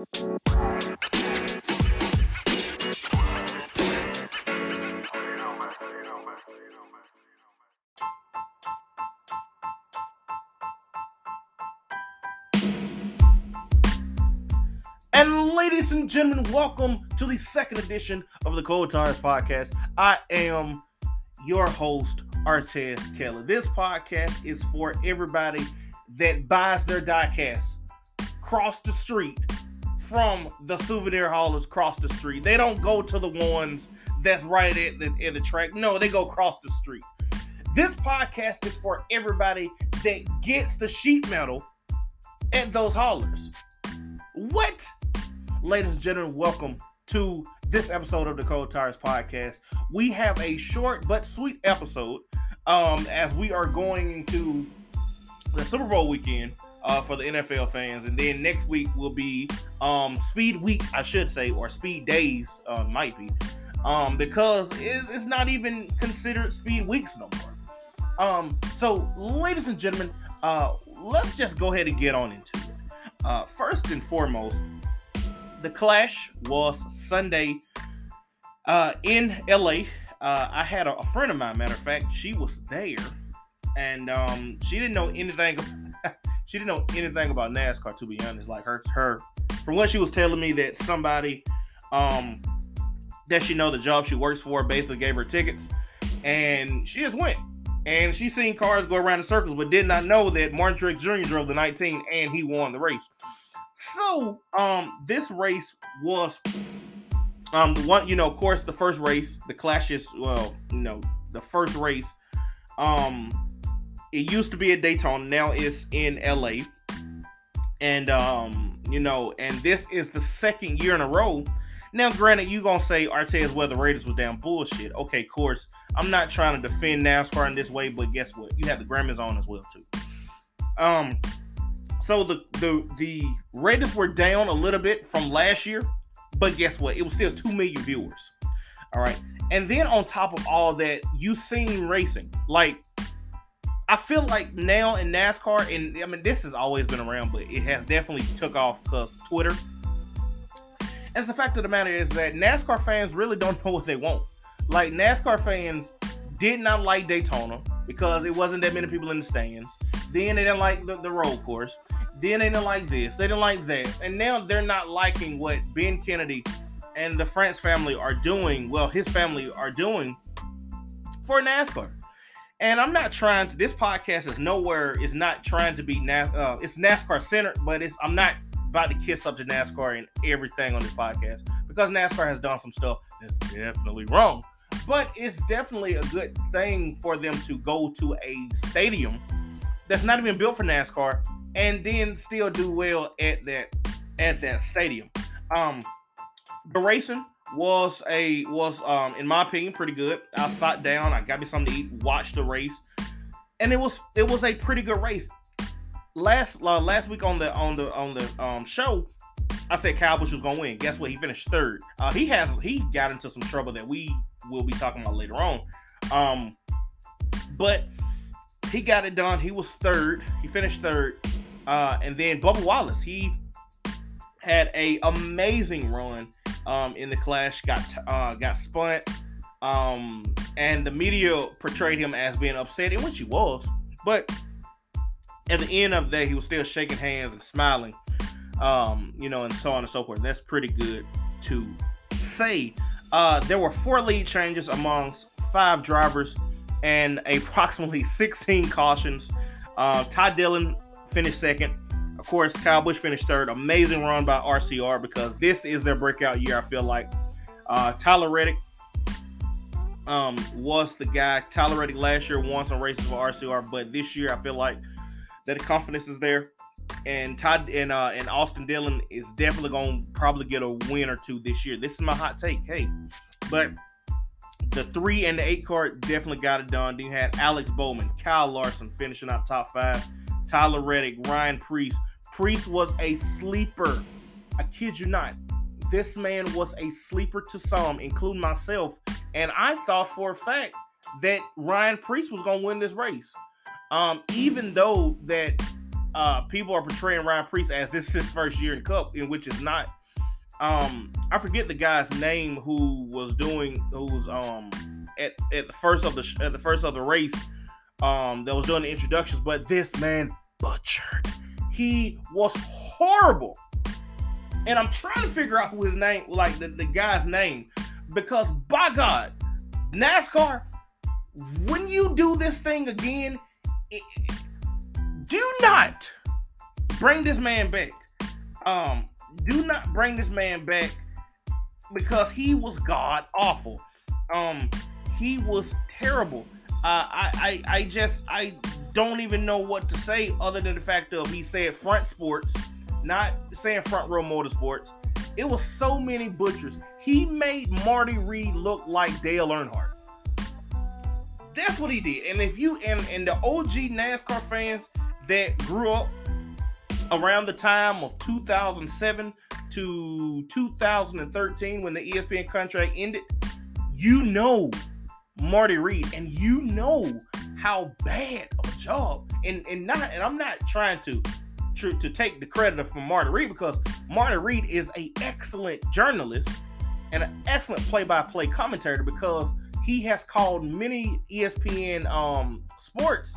And ladies and gentlemen, welcome to the second edition of the Cold Tires Podcast. I am your host, Artez Keller. This podcast is for everybody that buys their diecast cross the street from the souvenir haulers across the street. They don't go to the ones that's right at the, at the track. No, they go across the street. This podcast is for everybody that gets the sheet metal at those haulers. What? Ladies and gentlemen, welcome to this episode of the Cold Tires Podcast. We have a short but sweet episode um, as we are going into the Super Bowl weekend uh, for the NFL fans, and then next week will be um, Speed Week, I should say, or Speed Days, uh, might be, um, because it's not even considered Speed Weeks no more. Um, so, ladies and gentlemen, uh, let's just go ahead and get on into it. Uh, first and foremost, the clash was Sunday uh, in LA. Uh, I had a, a, friend of mine, matter of fact, she was there, and um, she didn't know anything. she didn't know anything about NASCAR, to be honest. Like her, her, from what she was telling me, that somebody um, that she know the job she works for basically gave her tickets, and she just went. And she seen cars go around in circles, but did not know that Martin Truex Jr. drove the 19 and he won the race. So, um, this race was um the one, you know, of course, the first race, the clashes, well, you know, the first race, um, it used to be at Daytona, now it's in LA. And um, you know, and this is the second year in a row. Now, granted, you gonna say Artez well the Raiders was damn bullshit. Okay, of course, I'm not trying to defend NASCAR in this way, but guess what? You have the Grammys on as well too. Um, so the the the Raiders were down a little bit from last year, but guess what? It was still two million viewers. All right, and then on top of all that, you seen racing. Like I feel like now in NASCAR, and I mean this has always been around, but it has definitely took off because Twitter. As the fact of the matter is that NASCAR fans really don't know what they want. Like NASCAR fans did not like Daytona because it wasn't that many people in the stands. Then they didn't like the, the road course. Then they didn't like this. They didn't like that. And now they're not liking what Ben Kennedy and the France family are doing. Well, his family are doing for NASCAR. And I'm not trying to. This podcast is nowhere. Is not trying to be NAS. Uh, it's NASCAR centered, but it's. I'm not about to kiss up to NASCAR and everything on this podcast because NASCAR has done some stuff that's definitely wrong. But it's definitely a good thing for them to go to a stadium that's not even built for NASCAR and then still do well at that at that stadium. Um, the racing was a was um in my opinion pretty good. I sat down, I got me something to eat, watched the race, and it was it was a pretty good race. Last uh, last week on the on the on the um show, I said Kyle was gonna win. Guess what? He finished third. Uh, he has he got into some trouble that we will be talking about later on. Um, but he got it done. He was third. He finished third. Uh, and then Bubba Wallace, he had a amazing run um, in the clash. Got uh, got spun, um, and the media portrayed him as being upset, in which he was. But at the end of that, he was still shaking hands and smiling, um, you know, and so on and so forth. That's pretty good to say. Uh, there were four lead changes amongst five drivers and approximately 16 cautions. Uh, Ty Dillon finished second. Of course, Kyle Busch finished third. Amazing run by RCR because this is their breakout year. I feel like uh, Tyler Reddick um, was the guy. Tyler Reddick last year won some races for RCR, but this year I feel like that the confidence is there. And Todd and uh, and Austin Dillon is definitely going to probably get a win or two this year. This is my hot take. Hey, but the three and the eight card definitely got it done. Then you had Alex Bowman, Kyle Larson finishing out top five. Tyler Reddick, Ryan Preece. Preece was a sleeper. I kid you not. This man was a sleeper to some, including myself. And I thought for a fact that Ryan Preece was going to win this race. Um, even though that uh, people are portraying Ryan Preece as this is his first year in Cup, in which is not. Um, I forget the guy's name who was doing who was um at, at the first of the at the first of the race um that was doing the introductions, but this man butchered. He was horrible. And I'm trying to figure out who his name, like the, the guy's name, because by God, NASCAR, when you do this thing again, it, do not bring this man back. Um, do not bring this man back because he was god awful. Um, he was terrible. Uh, I, I, I just, I don't even know what to say other than the fact of he said front sports, not saying front row motorsports. It was so many butchers. He made Marty Reid look like Dale Earnhardt. That's what he did. And if you and, and the OG NASCAR fans that grew up around the time of 2007 to 2013 when the ESPN contract ended, you know Marty Reid, and you know how bad of a job and and not and I'm not trying to to, to take the credit from Marty Reid because Marty Reid is a excellent journalist and an excellent play-by-play commentator because he has called many ESPN um sports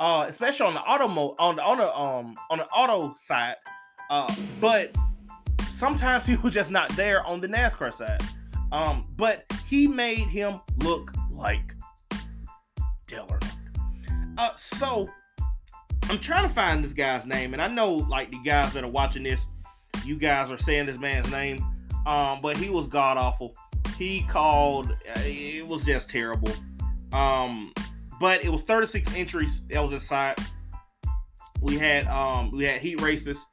uh, especially on the auto mo- on the on the um on the auto side. Uh, but sometimes he was just not there on the NASCAR side. Um, but he made him look like Diller. Uh, so I'm trying to find this guy's name, and I know like the guys that are watching this, you guys are saying this man's name. Um, but he was god awful. He called. Uh, it was just terrible. Um, but it was 36 entries that was inside. We had um we had heat races,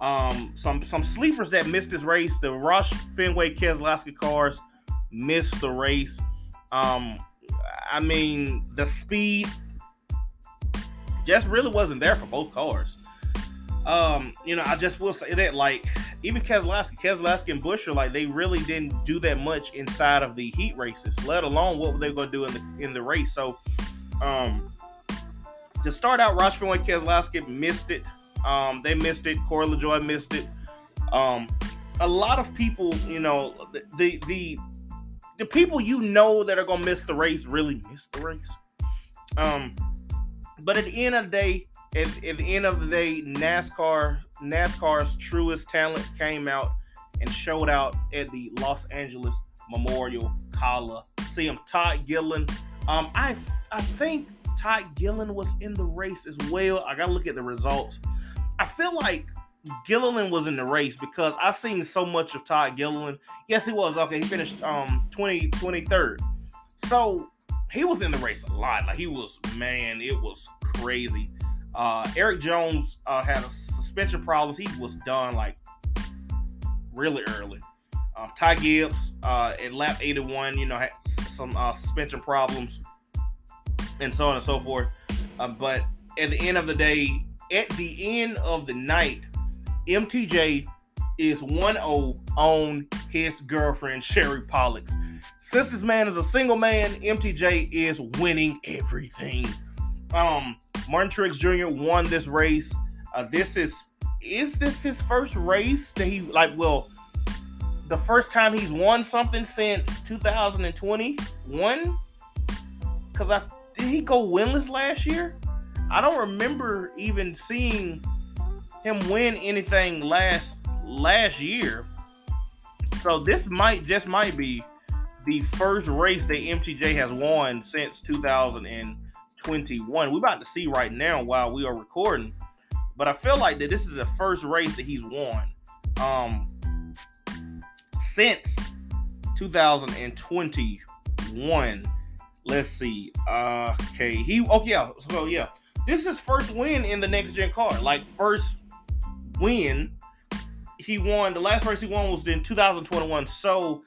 um some some sleepers that missed this race. The Roush Fenway Keselowski cars missed the race. Um, I mean the speed just really wasn't there for both cars. Um, you know, I just will say that like even Keselowski, Keselowski and Buescher, like they really didn't do that much inside of the heat races, let alone what were they going to do in the in the race. So um, to start out, Roush and Keselowski missed it. Um, they missed it. Corey LaJoie missed it. Um, a lot of people, you know, the the the people you know that are gonna miss the race really miss the race. Um, but at the end of the day, at, at the end of the day, NASCAR NASCAR's truest talents came out and showed out at the Los Angeles Memorial Coliseum. Todd Gillen, um, I I think Todd Gillen was in the race as well. I gotta look at the results. I feel like Gilliland was in the race because I've seen so much of Todd Gilliland. Yes, he was. Okay, he finished um 20, 23rd. So he was in the race a lot. Like he was, man, it was crazy. Uh Erik Jones uh, had a suspension problems. He was done like really early. Um, Ty Gibbs uh, lap 81, you know, had some uh, suspension problems and so on and so forth. Uh, but at the end of the day, at the end of the night, MTJ is 1 0 on his girlfriend, Sherry Pollex. Since this man is a single man, MTJ is winning everything. Um, Martin Truex Jr. won this race. Uh, this is is this his first race that he like? Well, the first time he's won something since 2021. Because I did he go winless last year? I don't remember even seeing him win anything last last year. So this might just might be the first race that MTJ has won since 2021. We're about to see right now while we are recording, but I feel like that this is the first race that he's won um, since 2021. Let's see. Uh, okay, he. Oh yeah. So yeah, this is first win in the next gen car. Like first win. He won the last race he won was in 2021. So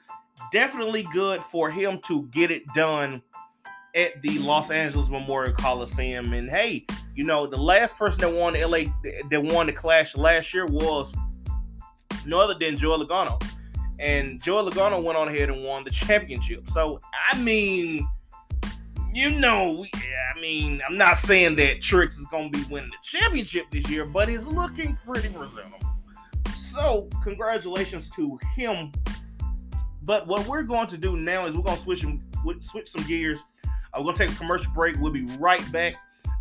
definitely good for him to get it done at the Los Angeles Memorial Coliseum. And hey, you know the last person that won the LA that won the Clash last year was no other than Joey Logano. And Joey Logano went on ahead and won the championship. So I mean, you know, I mean, I'm not saying that Truex is going to be winning the championship this year, but he's looking pretty presentable. So, congratulations to him. But what we're going to do now is we're going to switch switch some gears. Uh, we're going to take a commercial break. We'll be right back.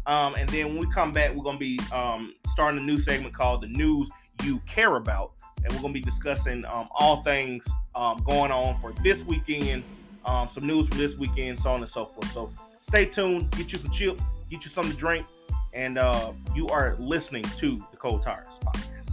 Um, and then when we come back, we're going to be um, starting a new segment called The News You Care About. And we're going to be discussing um, all things um, going on for this weekend, um, some news for this weekend, so on and so forth. So stay tuned, get you some chips, get you something to drink, and uh, you are listening to the Cold Tires podcast.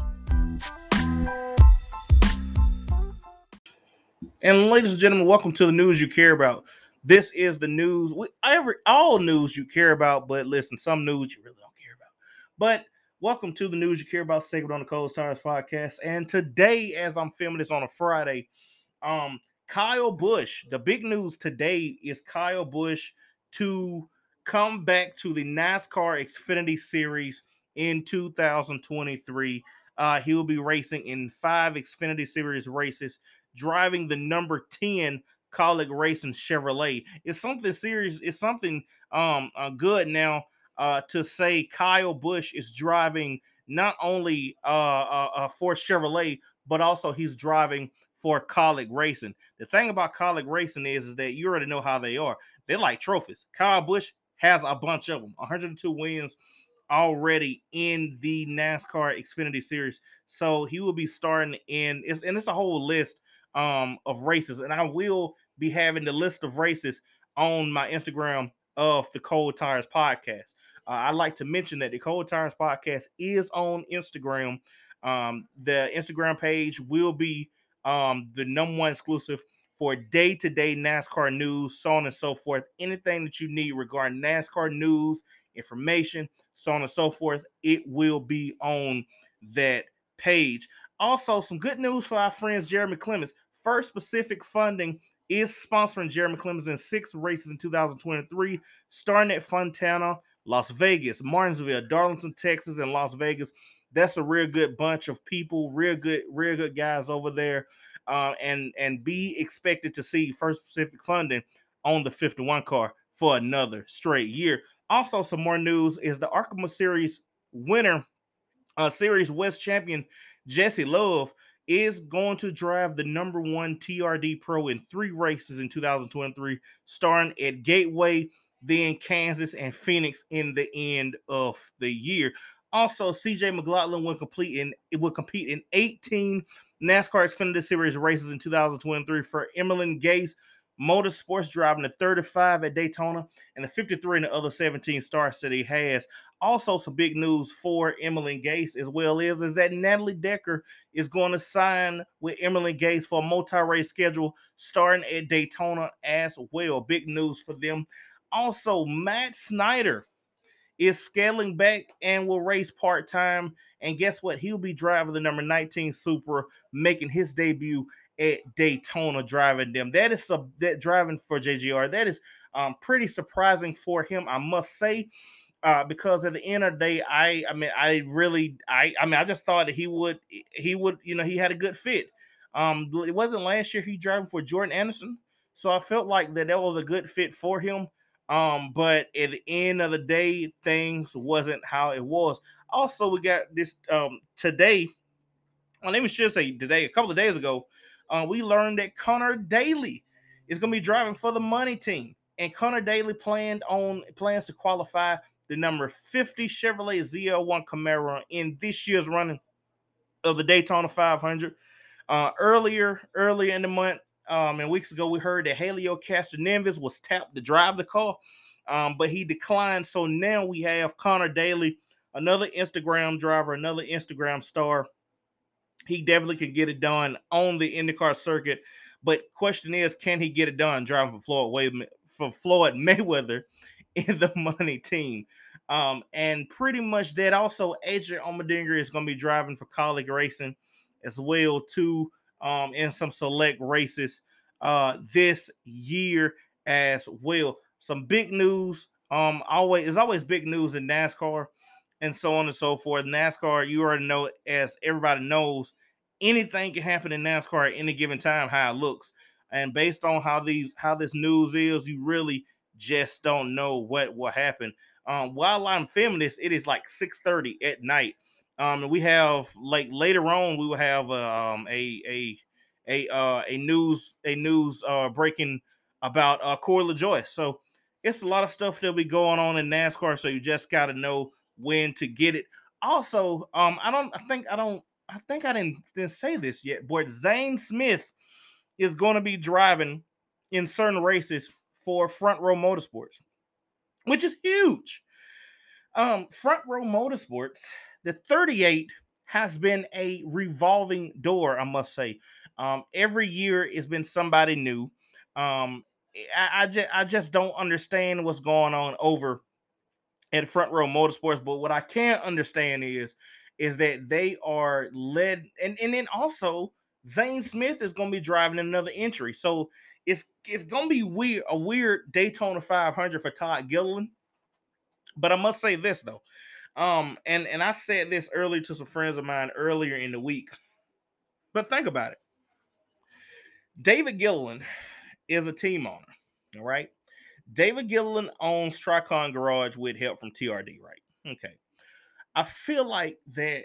And ladies and gentlemen, welcome to the news you care about. This is the news, every all news you care about, but listen, some news you really don't care about. But welcome to the news you care about segment on the Cold Tires podcast. And today, as I'm filming this on a Friday, um, Kyle Busch. The big news today is Kyle Busch to come back to the NASCAR Xfinity Series in 2023. Uh, he will be racing in five Xfinity Series races, driving the number 10 Kaulig Racing Chevrolet. It's something serious. It's something um uh, good now uh, to say Kyle Busch is driving not only uh, uh, uh, for Chevrolet, but also he's driving for Kaulig Racing. The thing about Kaulig Racing is, is that you already know how they are. They like trophies. Kyle Busch has a bunch of them, 102 wins already in the NASCAR Xfinity Series. So he will be starting in, it's, and it's a whole list um, of races. And I will be having the list of races on my Instagram of the Cold Tires podcast. Uh, I like to mention that the Cold Tires podcast is on Instagram. Um, the Instagram page will be um, the number one exclusive for day to day NASCAR news, so on and so forth. Anything that you need regarding NASCAR news, information, so on and so forth, it will be on that page. Also, some good news for our friends Jeremy Clements. First Pacific Funding is sponsoring Jeremy Clements in six races in 2023, starting at Fontana, Las Vegas, Martinsville, Darlington, Texas, and Las Vegas. That's a real good bunch of people, real good, real good guys over there. Uh, and and be expected to see First Pacific Funding on the 51 car for another straight year. Also, some more news is the Arkema Series winner, uh, Series West champion Jesse Love is going to drive the number one TRD Pro in three races in 2023, starting at Gateway, then Kansas and Phoenix in the end of the year. Also, CJ McLaughlin will complete in it will compete in 18 NASCAR Xfinity Series races in 2023 for Emerling-Gase Motorsports, driving the 35 at Daytona and the 53 in the other 17 starts that he has. Also, some big news for Emerling-Gase as well is, is that Natalie Decker is going to sign with Emerling-Gase for a multi-race schedule starting at Daytona as well. Big news for them. Also, Myatt Snider is scaling back and will race part-time. And guess what? He'll be driving the number 19 Supra, making his debut at Daytona driving them. That is sub that driving for JGR. That is um, pretty surprising for him, I must say. Uh, because at the end of the day, I I mean I really I I mean I just thought that he would he would you know he had a good fit. Um, it wasn't last year he driving for Jordan Anderson, so I felt like that that was a good fit for him. Um, but at the end of the day, things wasn't how it was. Also, we got this um today. Well, let me just say today, a couple of days ago, uh, we learned that Connor Daly is going to be driving for the money team, and Connor Daly planned on plans to qualify the number 50 Chevrolet ZL1 Camaro in this year's running of the Daytona 500. Uh, earlier, earlier in the month, um, and weeks ago, we heard that Helio Castroneves was tapped to drive the car, um, but he declined. So now we have Connor Daly, another Instagram driver, another Instagram star he definitely could get it done on the IndyCar circuit. But question is, can he get it done driving for Floyd for Floyd Mayweather in the money team? Um, and pretty much that. Also, Adrian Allmendinger is going to be driving for Kaulig Racing as well too um, in some select races uh, this year as well. Some big news. Um, always is always big news in NASCAR and so on and so forth. NASCAR, you already know, as everybody knows, anything can happen in NASCAR at any given time, how it looks. And based on how these how this news is, you really just don't know what will happen. Um, while I'm this, it is like 6:30 at night. Um, and we have like later on, we will have um, a a a uh, a news a news uh, breaking about uh, Corey LaJoie. So it's a lot of stuff that will be going on in NASCAR. So you just got to know when to get it. Also, um, I don't. I think I don't. I think I didn't didn't say this yet, but Zane Smith is going to be driving in certain races for Front Row Motorsports, which is huge. Um, Front Row Motorsports, the 38 has been a revolving door, I must say. Um, every year it's been somebody new. Um, I, I, just I just don't understand what's going on over at Front Row Motorsports. But what I can understand is is that they are led, and and then also Zane Smith is going to be driving another entry, so it's it's going to be weird a weird Daytona 500 for Todd Gilliland. But I must say this though, um, and and I said this earlier to some friends of mine earlier in the week. But think about it. David Gilliland is a team owner. All right. David Gilliland owns Tricon Garage with help from TRD, right? Okay. I feel like that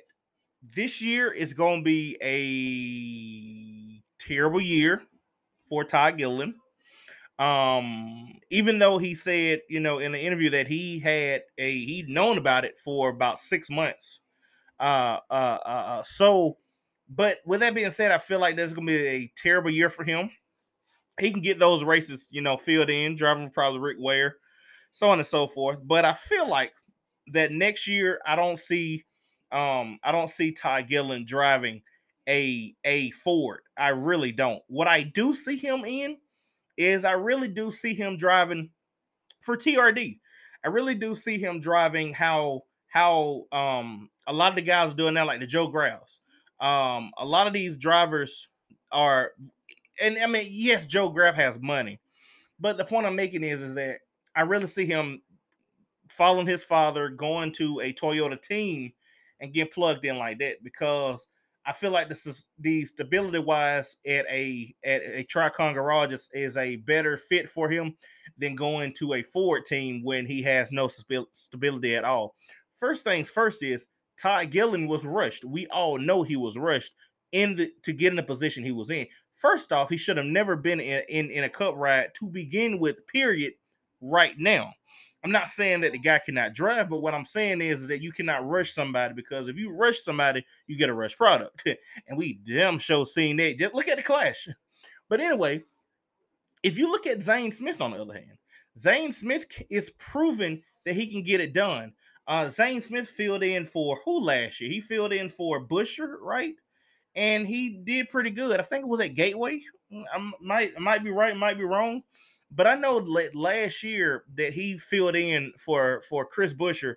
this year is going to be a terrible year for Todd Gilliland. Um, even though he said, you know, in the interview that he had a he'd known about it for about six months. Uh, uh, uh, uh so, but with that being said, I feel like there's gonna be a terrible year for him he can get those races, you know, filled in, driving probably Rick Ware, so on and so forth. But I feel like that next year I don't see um I don't see Ty Gillen driving a a Ford. I really don't. What I do see him in is I really do see him driving for TRD. I really do see him driving how how um a lot of the guys doing now, like the Joe Grouse. Um, a lot of these drivers are and I mean, yes, Joe Graf has money, but the point I'm making is, is that I really see him following his father, going to a Toyota team, and get plugged in like that because I feel like this is the stability wise at a at a Tricon Garage is, a better fit for him than going to a Ford team when he has no stability at all. First things first is Todd Gillen was rushed. We all know he was rushed in the to get in the position he was in. First off, he should have never been in, in, in a cup ride to begin with, period, right now. I'm not saying that the guy cannot drive, but what I'm saying is, is that you cannot rush somebody because if you rush somebody, you get a rush product. and we damn sure seen that. Just look at the clash. But anyway, if you look at Zane Smith on the other hand, Zane Smith is proven that he can get it done. Uh, Zane Smith filled in for who last year? He filled in for Buescher, right? and he did pretty good. I think it was at Gateway. Mm, I might I might be right, might be wrong, but I know last year that he filled in for for Chris Buescher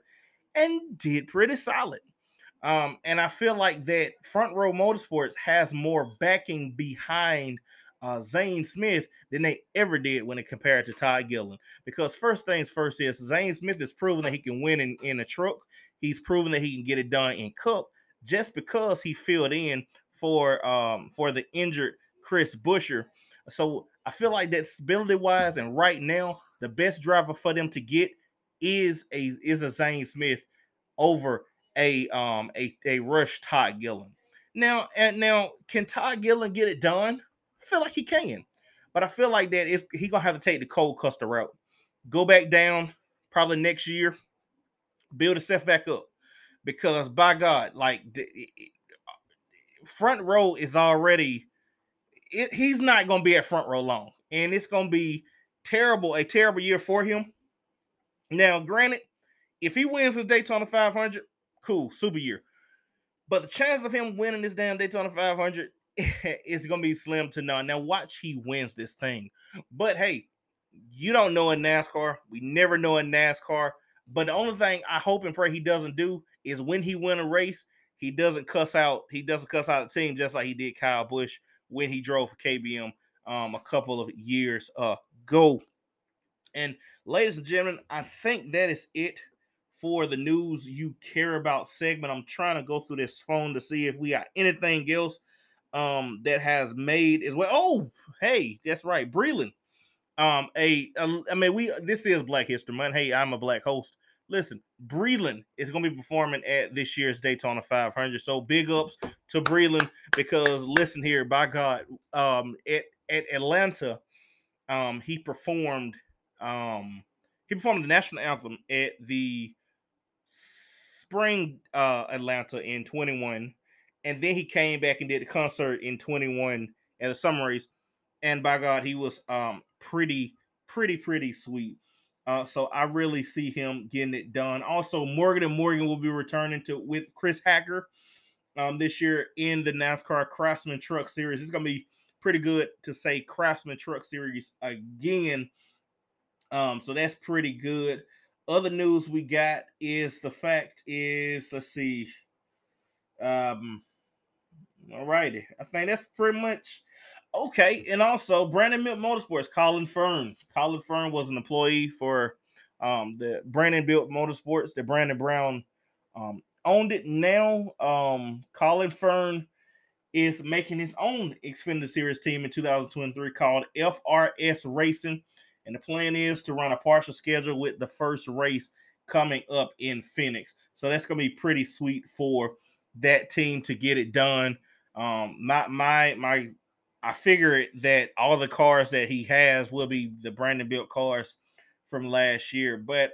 and did pretty solid. Um, and I feel like that Front Row Motorsports has more backing behind uh, Zane Smith than they ever did when it compared to Todd Gillen. Because first things first is Zane Smith has proven that he can win in, in a truck. He's proven that he can get it done in Cup just because he filled in for um for the injured Chris Buescher. So I feel like that stability wise, and right now, the best driver for them to get is a is a Zane Smith over a um a, a rush Todd Gillen. Now and now, can Todd Gillen get it done? I feel like he can, but I feel like that is he gonna have to take the Cole Custer route, go back down probably next year, build himself back up, because by God, like front row is already it, he's not going to be at front row long, and it's going to be terrible, a terrible year for him. Now, granted, if he wins the Daytona 500, cool, super year. But the chance of him winning this damn Daytona 500 is going to be slim to none. Now, watch he wins this thing. But hey, you don't know in NASCAR. We never know in NASCAR. But the only thing I hope and pray he doesn't do is when he win a race, he doesn't cuss out. He doesn't cuss out the team just like he did Kyle Busch when he drove for KBM um, a couple of years ago. And ladies and gentlemen, I think that is it for the news you care about segment. I'm trying to go through this phone to see if we got anything else um, that has made as well. Oh, hey, that's right, Breland. Um, a, a I mean, we this is Black History Month. Hey, I'm a black host. Listen, Breland is going to be performing at this year's Daytona 500. So big ups to Breland because listen here, by God, um, at at Atlanta, um, he performed um he performed the national anthem at the spring uh Atlanta in 21, and then he came back and did a concert in 21 at the summer race, and by God, he was um pretty, pretty, pretty sweet. Uh, so I really see him getting it done. Also, Morgan and Morgan will be returning to with Chris Hacker um, this year in the NASCAR Craftsman Truck Series. It's gonna be pretty good to say Craftsman Truck Series again. Um, so that's pretty good. Other news we got is the fact is let's see. Um, all righty, I think that's pretty much Okay, and also Brandon Built Motorsports, Colin Fern. Colin Fern was an employee for um, the Brandon Built Motorsports. The Brandon Brown um, owned it now. Um, Colin Fern is making his own Xfinity Series team in 2023 called FRS Racing, and the plan is to run a partial schedule with the first race coming up in Phoenix. So that's gonna be pretty sweet for that team to get it done. Um, my my my I figure that all the cars that he has will be the Brandon built cars from last year. But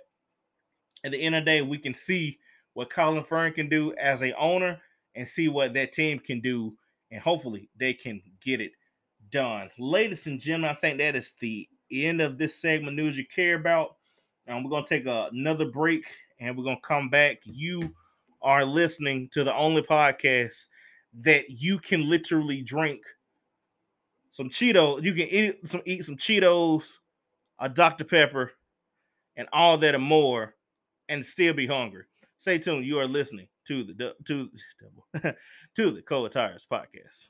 at the end of the day, we can see what Colin Fern can do as a owner and see what that team can do, and hopefully they can get it done. Ladies and gentlemen, I think that is the end of this segment news you care about. And we're gonna take a, another break and we're gonna come back. You are listening to the only podcast that you can literally drink some Cheetos. You can eat some eat some Cheetos, a Dr. Pepper, and all that and more, and still be hungry. Stay tuned. You are listening to the to to the Cold Tires podcast.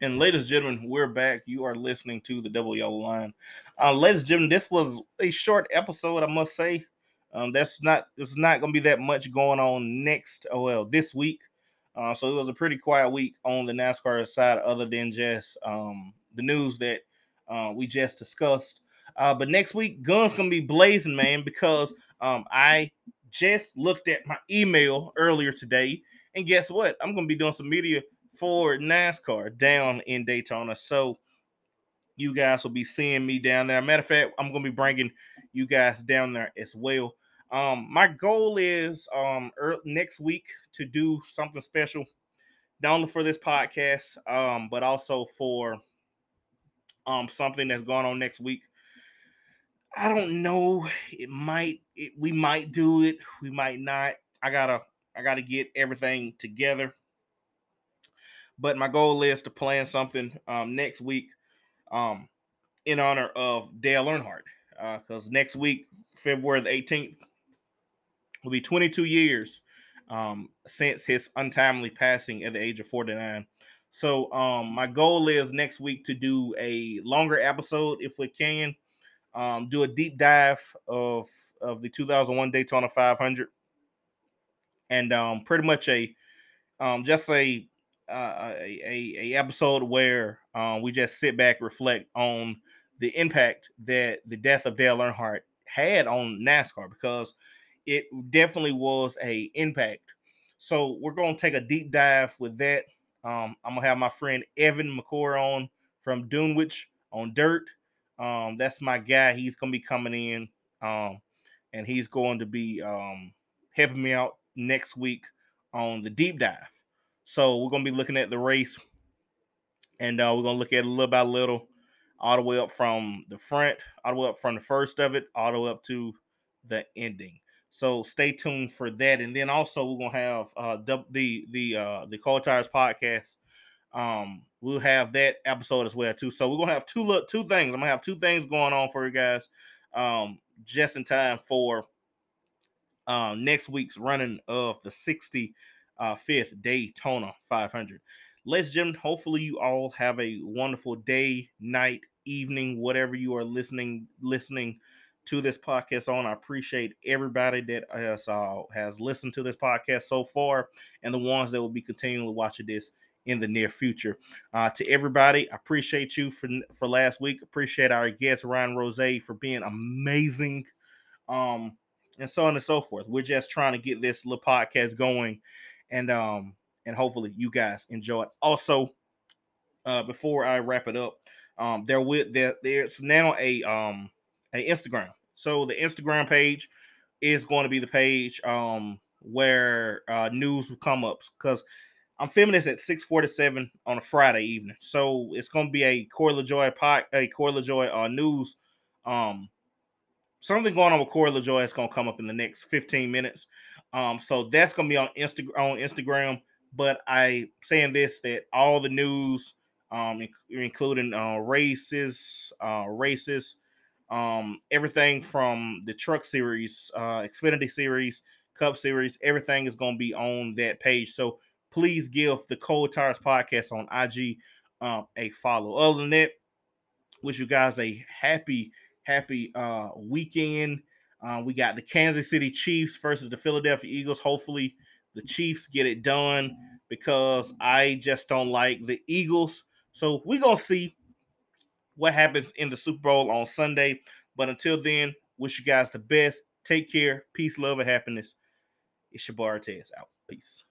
And ladies and gentlemen, we're back. You are listening to the Double Yellow Line. Uh, ladies and gentlemen, this was a short episode, I must say. Um, that's not It's not gonna be that much going on next. Oh well, this week. Uh, so it was a pretty quiet week on the NASCAR side, other than just um, the news that uh, we just discussed. Uh, but next week, guns gonna be blazing, man, because um, I just looked at my email earlier today, and guess what? I'm gonna be doing some media for NASCAR down in Daytona. So you guys will be seeing me down there. Matter of fact, I'm gonna be bringing you guys down there as well. Um, my goal is um early, next week to do something special, not only for this podcast, um, but also for um something that's going on next week. I don't know. It might. It, we might do it. We might not. I gotta. I gotta get everything together. But my goal is to plan something um, next week um, in honor of Dale Earnhardt. Because uh, next week, February the 18th, will be 22 years um, since his untimely passing at the age of 49. So um, my goal is next week to do a longer episode if we can. Um, do a deep dive of of the 2001 Daytona 500, and um, pretty much a um, just a, uh, a, a episode where um, we just sit back, reflect on the impact that the death of Dale Earnhardt had on NASCAR because it definitely was a impact. So we're gonna take a deep dive with that. Um, I'm gonna have my friend Evan McCord on from Dunewich on Dirt. Um, that's my guy. He's gonna be coming in, um, and he's going to be um, helping me out next week on the deep dive. So we're gonna be looking at the race, and uh, we're gonna look at it little by little, all the way up from the front, all the way up from the first of it, all the way up to the ending. So stay tuned for that. And then also we're gonna have uh the the uh the Cold Tires podcast. Um, we'll have that episode as well too. So we're gonna have two look two things. I'm gonna have two things going on for you guys, um, just in time for um next week's running of the 65th uh, Daytona 500. Ladies and gentlemen, hopefully you all have a wonderful day, night, evening, whatever you are listening listening to this podcast on. I appreciate everybody that has uh, has listened to this podcast so far, and the ones that will be continually watching this in the near future. Uh, to everybody, I appreciate you for for last week. Appreciate our guest Ryan Rose for being amazing, um, and so on and so forth. We're just trying to get this little podcast going, and um, and hopefully you guys enjoy it. Also, uh, before I wrap it up, um, there with there there's now a um a Instagram. So the Instagram page is going to be the page um where uh news will come up because I'm filming this at 6:47 on a Friday evening, so it's going to be a Corey LaJoie pot, a Corey LaJoie uh, news. Um, something going on with Corey LaJoie is going to come up in the next 15 minutes. Um, so that's going to be on Insta on Instagram. But I saying this that all the news, um, including uh, uh, races, um, everything from the Truck Series, uh, Xfinity Series, Cup Series, everything is going to be on that page. So please give the Cold Tires Podcast on IG um, a follow. Other than that, wish you guys a happy, happy uh, weekend. Uh, we got the Kansas City Chiefs versus the Philadelphia Eagles. Hopefully, the Chiefs get it done because I just don't like the Eagles. So we're gonna see what happens in the Super Bowl on Sunday. But until then, wish you guys the best. Take care. Peace, love, and happiness. It's your bar out. Peace.